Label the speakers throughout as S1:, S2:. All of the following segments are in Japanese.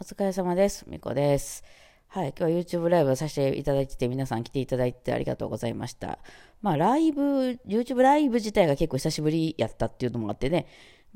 S1: お疲れ様です。みこです。はい、今日は YouTube ライブをさせていただいてて、皆さん来ていただいてありがとうございました。まあ、ライブ、YouTube ライブ自体が結構久しぶりやったっていうのもあってね、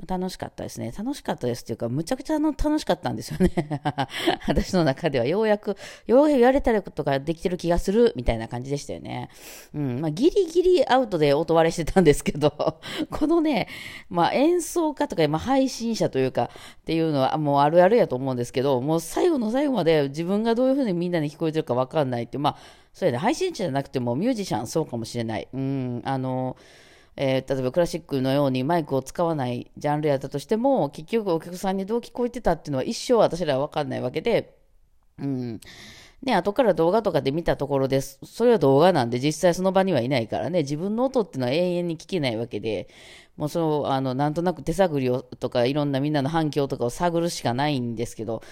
S1: 楽しかったですね。楽しかったですっていうか、むちゃくちゃの楽しかったんですよね。私の中ではようやく、ようやく言われたことができてる気がするみたいな感じでしたよね。うん。まあ、ギリギリアウトで音割れしてたんですけど、このね、まあ、演奏家とか、まあ、配信者というか、っていうのはもうあるあるやと思うんですけど、もう最後の最後まで自分がどういうふうにみんなに聞こえてるかわかんないって、まあ、それで配信者じゃなくてもミュージシャンそうかもしれない。うん。あの、えー、例えばクラシックのようにマイクを使わないジャンルやったとしても、結局お客さんにどう聞こえてたっていうのは一生私らは分かんないわけで、うん。ね、後から動画とかで見たところです。それは動画なんで実際その場にはいないからね、自分の音っていうのは永遠に聞けないわけで、もうそう、あの、なんとなく手探りをとかいろんなみんなの反響とかを探るしかないんですけど、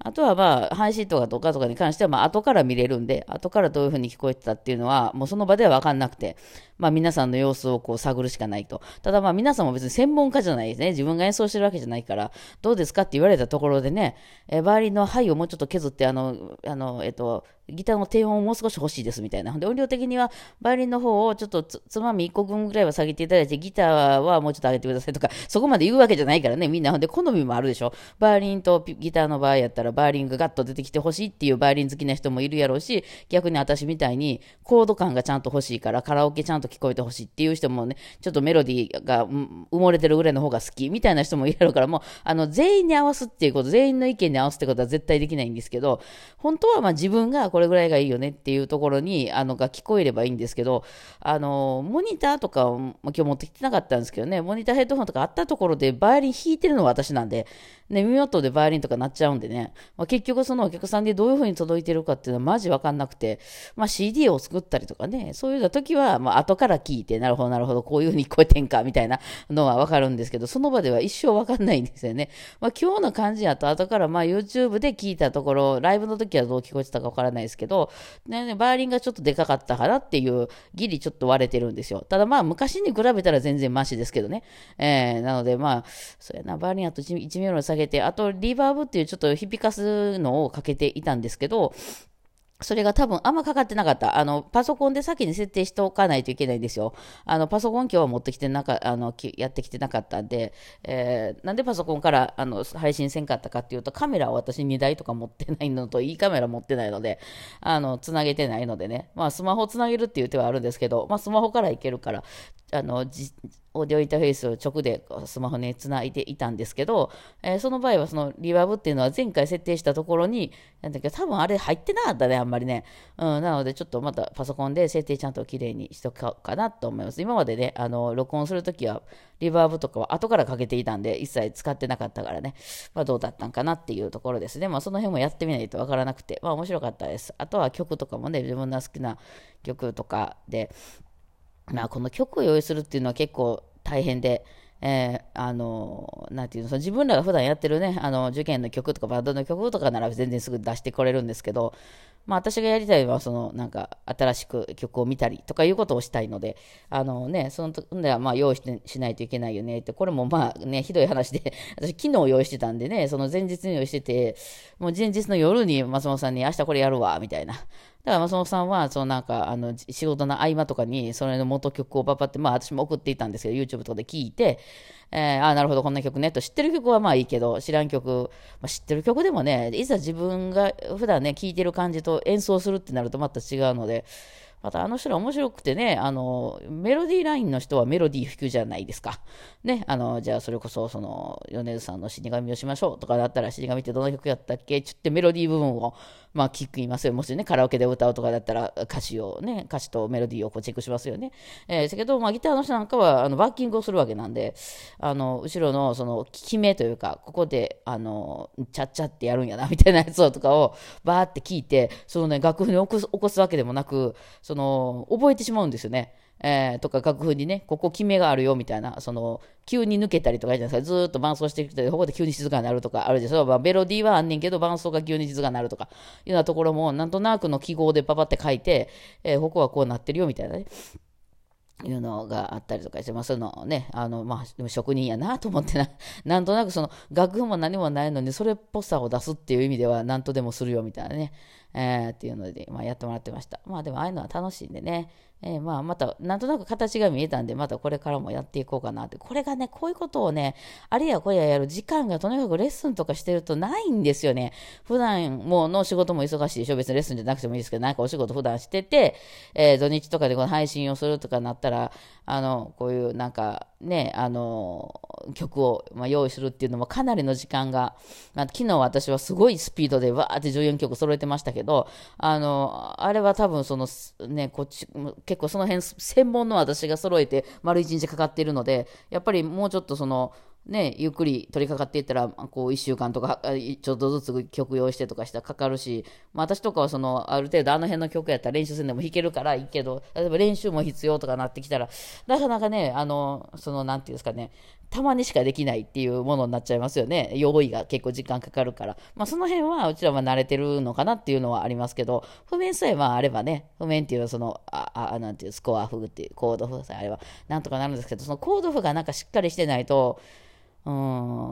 S1: あとはまあ、配信とかとかとかに関しては、まあ、後から見れるんで、後からどういうふうに聞こえてたっていうのは、もうその場ではわかんなくて、まあ、皆さんの様子をこう探るしかないと。ただまあ、皆さんも別に専門家じゃないですね。自分が演奏してるわけじゃないから、どうですかって言われたところでね、え周りの灰をもうちょっと削って、あの、あの、えっと、ギターの低音をもう少し欲しいですみたいな。で、音量的には、バイオリンの方をちょっとつまみ1個分ぐらいは下げていただいて、ギターはもうちょっと上げてくださいとか、そこまで言うわけじゃないからね、みんな。ほんで、好みもあるでしょ。バイオリンとギターの場合やったら、バイオリンがガッと出てきてほしいっていうバイオリン好きな人もいるやろうし、逆に私みたいに、コード感がちゃんと欲しいから、カラオケちゃんと聞こえてほしいっていう人もね、ちょっとメロディーが埋もれてるぐらいの方が好きみたいな人もいるやろうから、もう、あの、全員に合わすっていうこと、全員の意見に合わすってことは絶対できないんですけど、本当はまあ自分がこれこれぐらいがいいよねっていうところに、あの、が聞こえればいいんですけど、あの、モニターとか、今日持ってきてなかったんですけどね、モニターヘッドホンとかあったところで、バイオリン弾いてるのは私なんで、ね、耳元でバイオリンとかなっちゃうんでね、まあ、結局そのお客さんにどういう風に届いてるかっていうのはマジわかんなくて、まあ、CD を作ったりとかね、そういう時は、まあ、後から聞いて、なるほど、なるほど、こういう風に聞こえてんか、みたいなのはわかるんですけど、その場では一生わかんないんですよね。まあ、今日の感じやと、後からま YouTube で聞いたところ、ライブの時はどう聞こえてたかわからないですけど、ね、バイオリンがちょっとでかかったかなっていう、ギリちょっと割れてるんですよ。ただまあ、昔に比べたら全然マシですけどね。えー、なのでまあ、そうやな、バイオリンあと 1, ミリ下げて、あとリバーブっていうちょっと響かすのをかけていたんですけど、それが多分あんまかかってなかった。あの、パソコンで先に設定しておかないといけないんですよ。あの、パソコン今日は持ってきてなか、あの、やってきてなかったんで、えー、なんでパソコンからあの配信せんかったかっていうと、カメラを私2台とか持ってないのと、いいカメラ持ってないので、あの、つなげてないのでね。まあ、スマホつなげるっていう手はあるんですけど、まあ、スマホからいけるから、あの、オーディオインターフェースを直でスマホにつないでいたんですけど、えー、その場合はそのリバーブっていうのは前回設定したところに、なんだけど多分あれ入ってなかったね、あんまりね。うん、なのでちょっとまたパソコンで設定ちゃんときれいにしとこうかなと思います。今までね、あの、録音するときはリバーブとかは後からかけていたんで、一切使ってなかったからね、まあどうだったんかなっていうところですね。まあその辺もやってみないとわからなくて、まあ面白かったです。あとは曲とかもね、自分の好きな曲とかで、まあこの曲を用意するっていうのは結構大変で、えー、あの、なんていうの、その自分らが普段やってるね、あの、受験の曲とかバンドの曲とかなら全然すぐ出してこれるんですけど、まあ私がやりたいのは、その、なんか、新しく曲を見たりとかいうことをしたいので、あのね、その時ではまあ用意してしないといけないよねって、これもまあね、ひどい話で、私昨日用意してたんでね、その前日に用意してて、もう前日の夜に松本さんに明日これやるわ、みたいな。だから松本さんは、そのなんか、あの、仕事の合間とかに、それの元曲をパパって、まあ私も送っていたんですけど、YouTube とかで聞いて、えー、ああ、なるほど、こんな曲ね、と知ってる曲はまあいいけど、知らん曲、まあ、知ってる曲でもね、いざ自分が普段ね、聴いてる感じと演奏するってなるとまた違うので、またあの人ら面白くてね、あの、メロディーラインの人はメロディー弾くじゃないですか。ね、あの、じゃあそれこそ、その、米津さんの死神をしましょうとかだったら、死神ってどの曲やったっけ？ちょってメロディー部分を、まあ、聞きますよ。もしね、カラオケで歌うとかだったら、歌詞をね、歌詞とメロディーをこうチェックしますよね。えー、ですけど、まあ、ギターの人なんかは、あの、バッキングをするわけなんで、あの、後ろの、その、決めというか、ここで、あの、ちゃっちゃってやるんやな、みたいなやつをとかを、バーって聞いて、そのね、楽譜に起こすわけでもなく、その、覚えてしまうんですよね。えー、とか楽譜にね、ここ決めがあるよみたいな、その、急に抜けたりとかじゃないですか、ずっと伴奏してきて、ここで急に静かになるとかあるでしょ。まあ、メロディーはあんねんけど、伴奏が急に静かになるとか、いうようなところも、なんとなくの記号でパパって書いて、えー、ここはこうなってるよみたいなね。いうのがあったりとかして、まあ、そういうのね、あの、まあ、でも職人やなと思ってな、なんとなくその、楽譜も何もないのに、それっぽさを出すっていう意味では、なんとでもするよみたいなね、えー、っていうので、まあ、やってもらってました。まあ、でも、ああいうのは楽しいんでね、えー、まあ、また、なんとなく形が見えたんで、またこれからもやっていこうかなって。これがね、こういうことをね、あれやこれややる時間がとにかくレッスンとかしてるとないんですよね。普段もうの仕事も忙しいでしょ。別にレッスンじゃなくてもいいですけど、なんかお仕事普段してて、えー、土日とかでこの配信をするとかなったら、あの、こういうなんかね、あの、曲を、まあ、用意するっていうのもかなりの時間が、まあ、昨日私はすごいスピードでわーって14曲揃えてましたけど、あの、あれは多分その、ね、こっち、結構その辺専門の私が揃えて丸1日かかっているので、やっぱりもうちょっとその、ね、ゆっくり取り掛かっていったら、こう、1週間とか、ちょっとずつ曲用してとかしたらかかるし、まあ、私とかはその、ある程度あの辺の曲やったら練習せんでも弾けるからいいけど、例えば練習も必要とかなってきたら、なかなかね、あの、その、なんていうんですかね、たまにしかできないっていうものになっちゃいますよね。用意が結構時間かかるから。まあ、その辺はうちらは慣れてるのかなっていうのはありますけど、譜面さえまああればね、譜面っていうその、あ、あなんていう、スコア譜っていう、コード譜さえあれば、なんとかなるんですけど、そのコード譜がなんかしっかりしてないと、う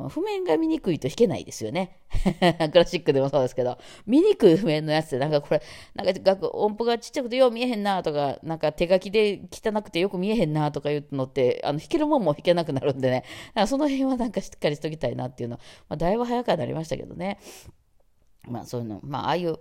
S1: ん、譜面が見にくいと弾けないですよね。クラシックでもそうですけど、見にくい譜面のやつって、なんかこれ、なんか音符がちっちゃくてよう見えへんなとか、なんか手書きで汚くてよく見えへんなとかいうのって、あの弾けるもんも弾けなくなるんでね、その辺はなんかしっかりしときたいなっていうのは、まあ、だいぶ早くはなりましたけどね。まあそういうの、まあああいう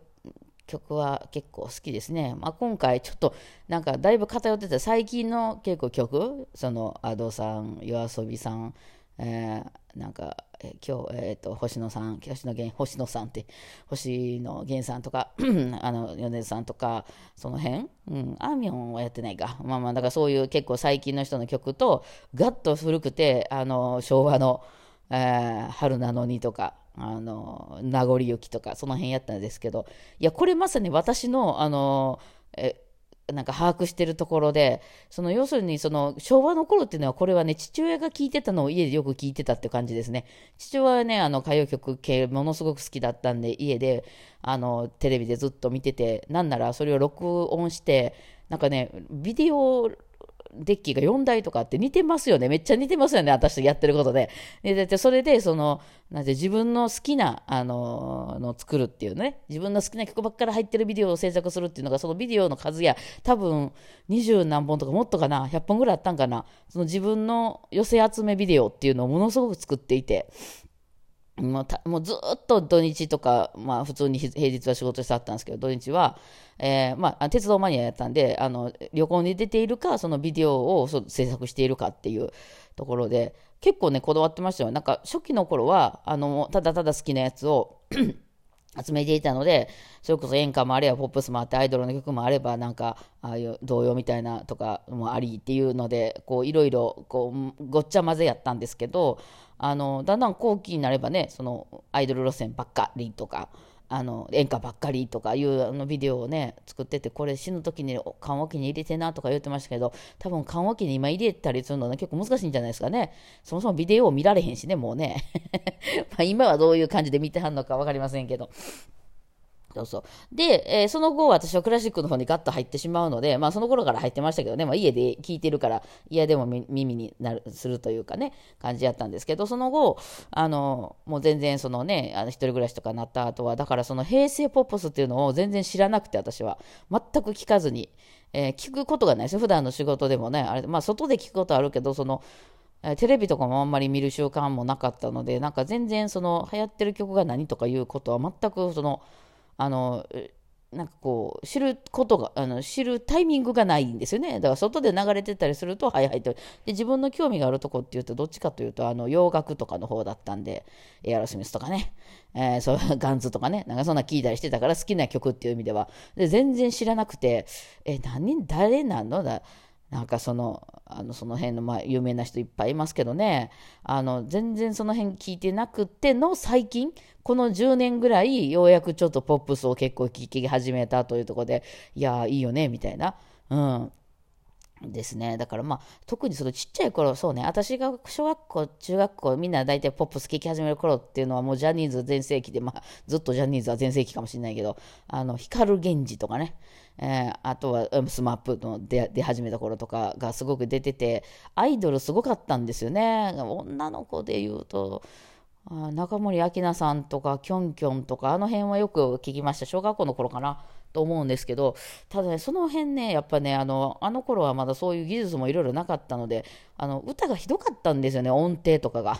S1: 曲は結構好きですね。まあ、今回ちょっとなんかだいぶ偏ってて最近の結構曲その Ado さん YOASOBI さんえー、なんか、え、今日、え、ー、と、星野さん、星野源、星野さんって、星野源さんとか、あの、米津さんとか、その辺、うん、アーミョンはやってないか。まあまあ、だからそういう結構最近の人の曲と、ガッと古くて、あの、昭和の、えー、春なのにとか、あの、名残雪とか、その辺やったんですけど、いや、これまさに私の、あの、えなんか把握してるところで、その要するにその昭和の頃っていうのはこれはね、父親が聞いてたのを家でよく聞いてたって感じですね。父親はね、あの歌謡曲系ものすごく好きだったんで、家であのテレビでずっと見てて、なんならそれを録音して、なんかね、ビデオデッキが4台とかって似てますよね。めっちゃ似てますよね。私とやってることで。で、それで、その、なんて自分の好きな、あの、の作るっていうね。自分の好きな曲ばっかり入ってるビデオを制作するっていうのが、そのビデオの数や、多分、20何本とかもっとかな、100本ぐらいあったんかな。その自分の寄せ集めビデオっていうのをものすごく作っていて。もうたもうずっと土日とか、まあ、普通に平日は仕事してあったんですけど土日は、えーまあ、鉄道マニアやったんであの旅行に出ているかそのビデオを制作しているかっていうところで結構ねこだわってましたよ。なんか初期の頃はあのただただ好きなやつを 集めていたので、それこそ演歌もあればポップスもあってアイドルの曲もあればなんかああいう童謡みたいなとかもありっていうのでこういろいろこうごっちゃ混ぜやったんですけどあのだんだん後期になればねそのアイドル路線ばっかりとかあの演歌ばっかりとかいうあのビデオをね作っててこれ死ぬ時に緩和期に入れてなとか言ってましたけど多分緩和期に今入れたりするのはね結構難しいんじゃないですかね。そもそもビデオを見られへんしねもうね。ま今はどういう感じで見てはんのか分かりませんけど。そうそう。で、えー、その後私はクラシックの方にガッと入ってしまうので、まあその頃から入ってましたけどね、まあ家で聞いてるから嫌でも耳になる、するというかね、感じやったんですけど、その後、あの、もう全然そのね、あの一人暮らしとかなった後は、だからその平成ポップスっていうのを全然知らなくて私は、全く聞かずに、えー、聞くことがないですよ。普段の仕事でもね、あれ、まあ外で聞くことあるけど、その、テレビとかもあんまり見る習慣もなかったので、なんか全然その流行ってる曲が何とかいうことは全くその、あの、なんかこう、知ることが、あの、知るタイミングがないんですよね。だから外で流れてたりすると、はいはいと。で、自分の興味があるとこっていうと、どっちかというと、あの、洋楽とかの方だったんで、エアロスミスとかね、えー、そう、ガンズとかね、なんかそんな聞いたりしてたから好きな曲っていう意味では。で、全然知らなくて、え、何、誰なの？だなんかその、あの、その辺の、まあ、有名な人いっぱいいますけどね、あの、全然その辺聞いてなくての最近、この10年ぐらい、ようやくちょっとポップスを結構聴き始めたというところで、いやいいよね、みたいな。うん。ですね。だからまあ、特にそのちっちゃい頃、そうね、私が小学校、中学校、みんな大体ポップス聴き始める頃っていうのはもうジャニーズ全盛期で、まあ、ずっとジャニーズは全盛期かもしれないけど、あの、光 GENJI とかね、えー、あとは SMAP の出出始めた頃とかがすごく出てて、アイドルすごかったんですよね。女の子で言うと、あ中森明菜さんとかキョンキョンとかあの辺はよく聞きました小学校の頃かなと思うんですけどただねその辺ねやっぱねあのあの頃はまだそういう技術もいろいろなかったのであの歌がひどかったんですよね音程とかが。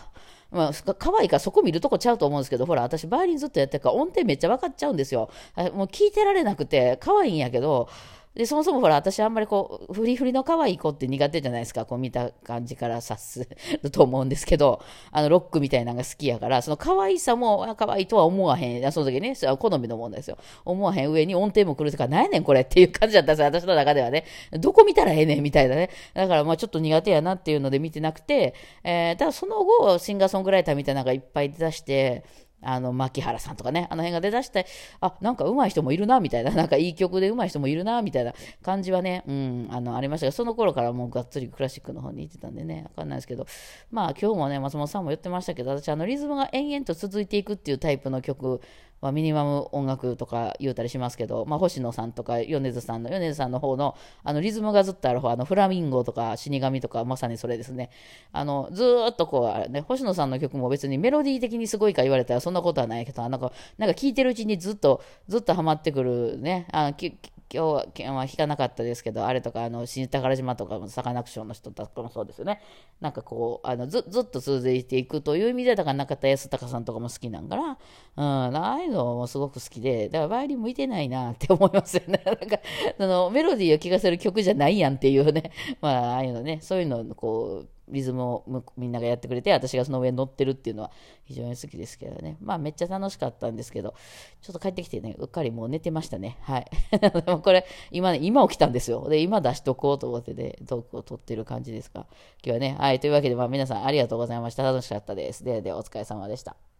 S1: まあ、可愛いからそこ見るとこちゃうと思うんですけど、ほら、私、バイオリンずっとやってるから、音程めっちゃ分かっちゃうんですよ。もう聞いてられなくて、可愛いんやけど、で、そもそもほら、私あんまりこう、フリフリの可愛い子って苦手じゃないですか？こう見た感じから察する と思うんですけど、あの、ロックみたいなのが好きやから、その可愛さも、可愛いとは思わへん。その時ね、それは好みのもんですよ。思わへん上に音程も来るとか、何やねんこれっていう感じだったんですよ。私の中ではね。どこ見たらええねん？みたいなね。だからまあちょっと苦手やなっていうので見てなくて、えー、ただその後、シンガーソングライターみたいなのがいっぱい出して、あの、牧原さんとかね、あの辺が出だして、あ、なんか上手い人もいるな、みたいな、なんかいい曲で上手い人もいるな、みたいな感じはね、うん、あの、ありましたが、その頃からもうがっつりクラシックの方に行ってたんでね、わかんないですけど、まあ今日もね、松本さんも言ってましたけど、私、あの、リズムが延々と続いていくっていうタイプの曲まあ、ミニマム音楽とか言うたりしますけど、まあ、星野さんとか米津さんの米津さんの方のあのリズムがずっとある方あのフラミンゴとか死神とかまさにそれですね。あのずっとこうあれ、ね、星野さんの曲も別にメロディー的にすごいか言われたらそんなことはないけどなんかなんか聴いてるうちにずっとずっとハマってくるねあの今日は、まあ、弾かなかったですけど、あれとか、あの、新宝島とかもサカナクションの人とかもそうですよね。なんかこう、あのずずっと続いていくという意味で、だから中田康隆さんとかも好きなんから、うん、ああいうのもすごく好きで、だからバイオリン向いてないなって思いますよね。なんか、そのメロディーを聴かせる曲じゃないやんっていうね、まあ、ああいうのね、そういうのをこう、リズムをみんながやってくれて私がその上に乗ってるっていうのは非常に好きですけどね。まあめっちゃ楽しかったんですけどちょっと帰ってきてねうっかりもう寝てましたね。はい。でもこれ今ね今起きたんですよ。で今出しとこうと思ってねトークを撮ってる感じですか？今日はね。はい。というわけでまあ皆さんありがとうございました。楽しかったです。ではではお疲れ様でした。